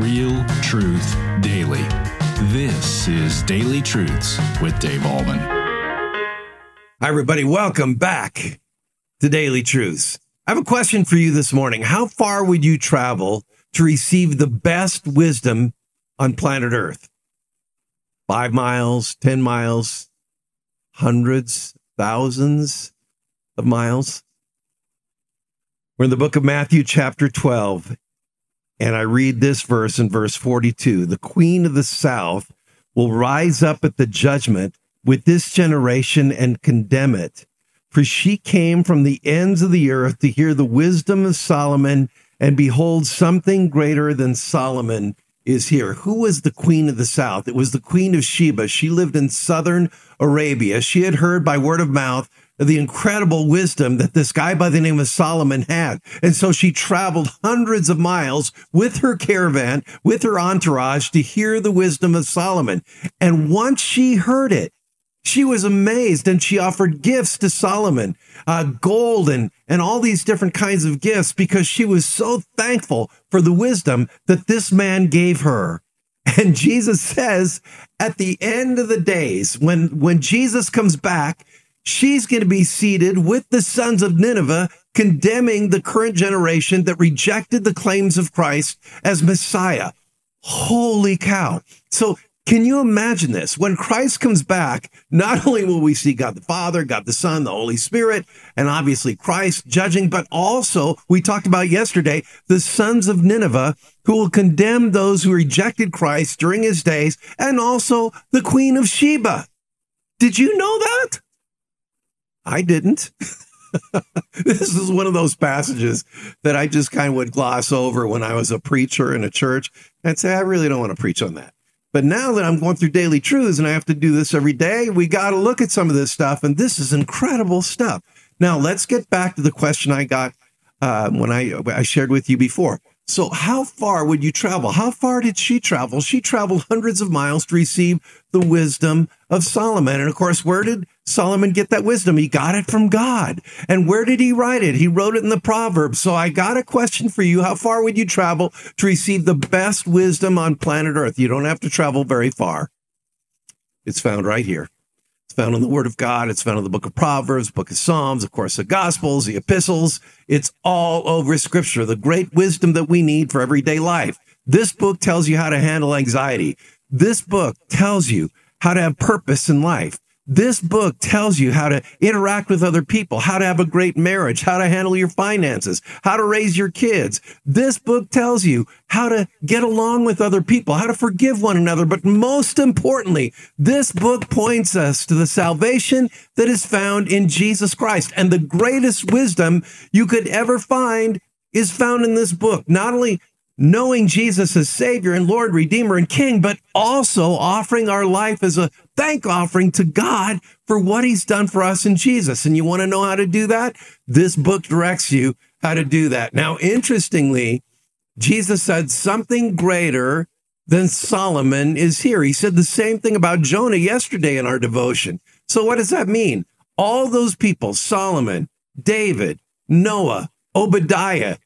Real truth daily. This is Daily Truths with Dave Ahlman. Hi, everybody. Welcome back to Daily Truths. I have a question for you this morning. How far would you travel to receive the best wisdom on planet Earth? Five miles, 10 miles, hundreds, thousands of miles? We're in the book of Matthew, chapter 12, and I read this verse in verse 42 The queen of the south will rise up at the judgment with this generation and condemn it. For she came from the ends of the earth to hear the wisdom of Solomon, and behold, something greater than Solomon is here. Who was the queen of the south? It was the queen of Sheba. She lived in southern Arabia. She had heard by word of mouth the incredible wisdom that this guy by the name of Solomon had. And so she traveled hundreds of miles with her caravan, with her entourage to hear the wisdom of Solomon. And once she heard it, she was amazed and she offered gifts to Solomon, uh, gold and, and all these different kinds of gifts because she was so thankful for the wisdom that this man gave her. And Jesus says at the end of the days, when, when Jesus comes back, she's going to be seated with the sons of Nineveh, condemning the current generation that rejected the claims of Christ as Messiah. Holy cow. So can you imagine this? When Christ comes back, not only will we see God the Father, God the Son, the Holy Spirit, and obviously Christ judging, but also we talked about yesterday, the sons of Nineveh who will condemn those who rejected Christ during his days, and also the Queen of Sheba. Did you know that? I didn't. this is one of those passages that I just kind of would gloss over when I was a preacher in a church and say, I really don't want to preach on that. But now that I'm going through daily truths and I have to do this every day, we got to look at some of this stuff. And this is incredible stuff. Now, let's get back to the question I got uh, when I, I shared with you before. So, how far would you travel? How far did she travel? She traveled hundreds of miles to receive the wisdom of Solomon. And of course, where did Solomon get that wisdom? He got it from God. And where did he write it? He wrote it in the Proverbs. So, I got a question for you. How far would you travel to receive the best wisdom on planet Earth? You don't have to travel very far. It's found right here. It's found in the Word of God. It's found in the book of Proverbs, book of Psalms, of course, the Gospels, the epistles. It's all over Scripture, the great wisdom that we need for everyday life. This book tells you how to handle anxiety. This book tells you how to have purpose in life. This book tells you how to interact with other people, how to have a great marriage, how to handle your finances, how to raise your kids. This book tells you how to get along with other people, how to forgive one another. But most importantly, this book points us to the salvation that is found in Jesus Christ. And the greatest wisdom you could ever find is found in this book. Not only knowing Jesus as Savior and Lord, Redeemer, and King, but also offering our life as a thank offering to God for what He's done for us in Jesus. And you want to know how to do that? This book directs you how to do that. Now, interestingly, Jesus said something greater than Solomon is here. He said the same thing about Jonah yesterday in our devotion. So, what does that mean? All those people, Solomon, David, Noah, Obadiah,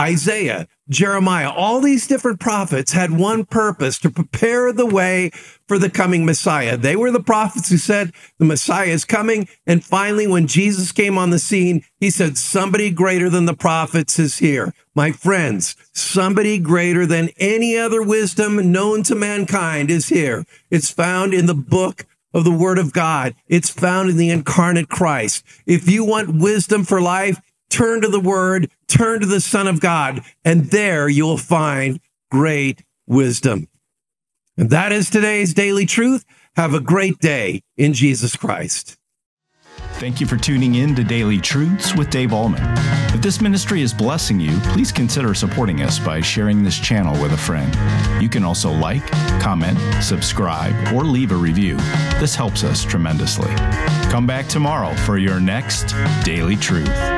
Isaiah, Jeremiah, all these different prophets had one purpose to prepare the way for the coming Messiah. They were the prophets who said the Messiah is coming. And finally, when Jesus came on the scene, he said, somebody greater than the prophets is here. My friends, somebody greater than any other wisdom known to mankind is here. It's found in the book of the word of God. It's found in the incarnate Christ. If you want wisdom for life, turn to the word, turn to the son of God, and there you'll find great wisdom. And that is today's daily truth. Have a great day in Jesus Christ. Thank you for tuning in to Daily Truths with Dave Ahlman. If this ministry is blessing you, please consider supporting us by sharing this channel with a friend. You can also like, comment, subscribe, or leave a review. This helps us tremendously. Come back tomorrow for your next Daily Truth.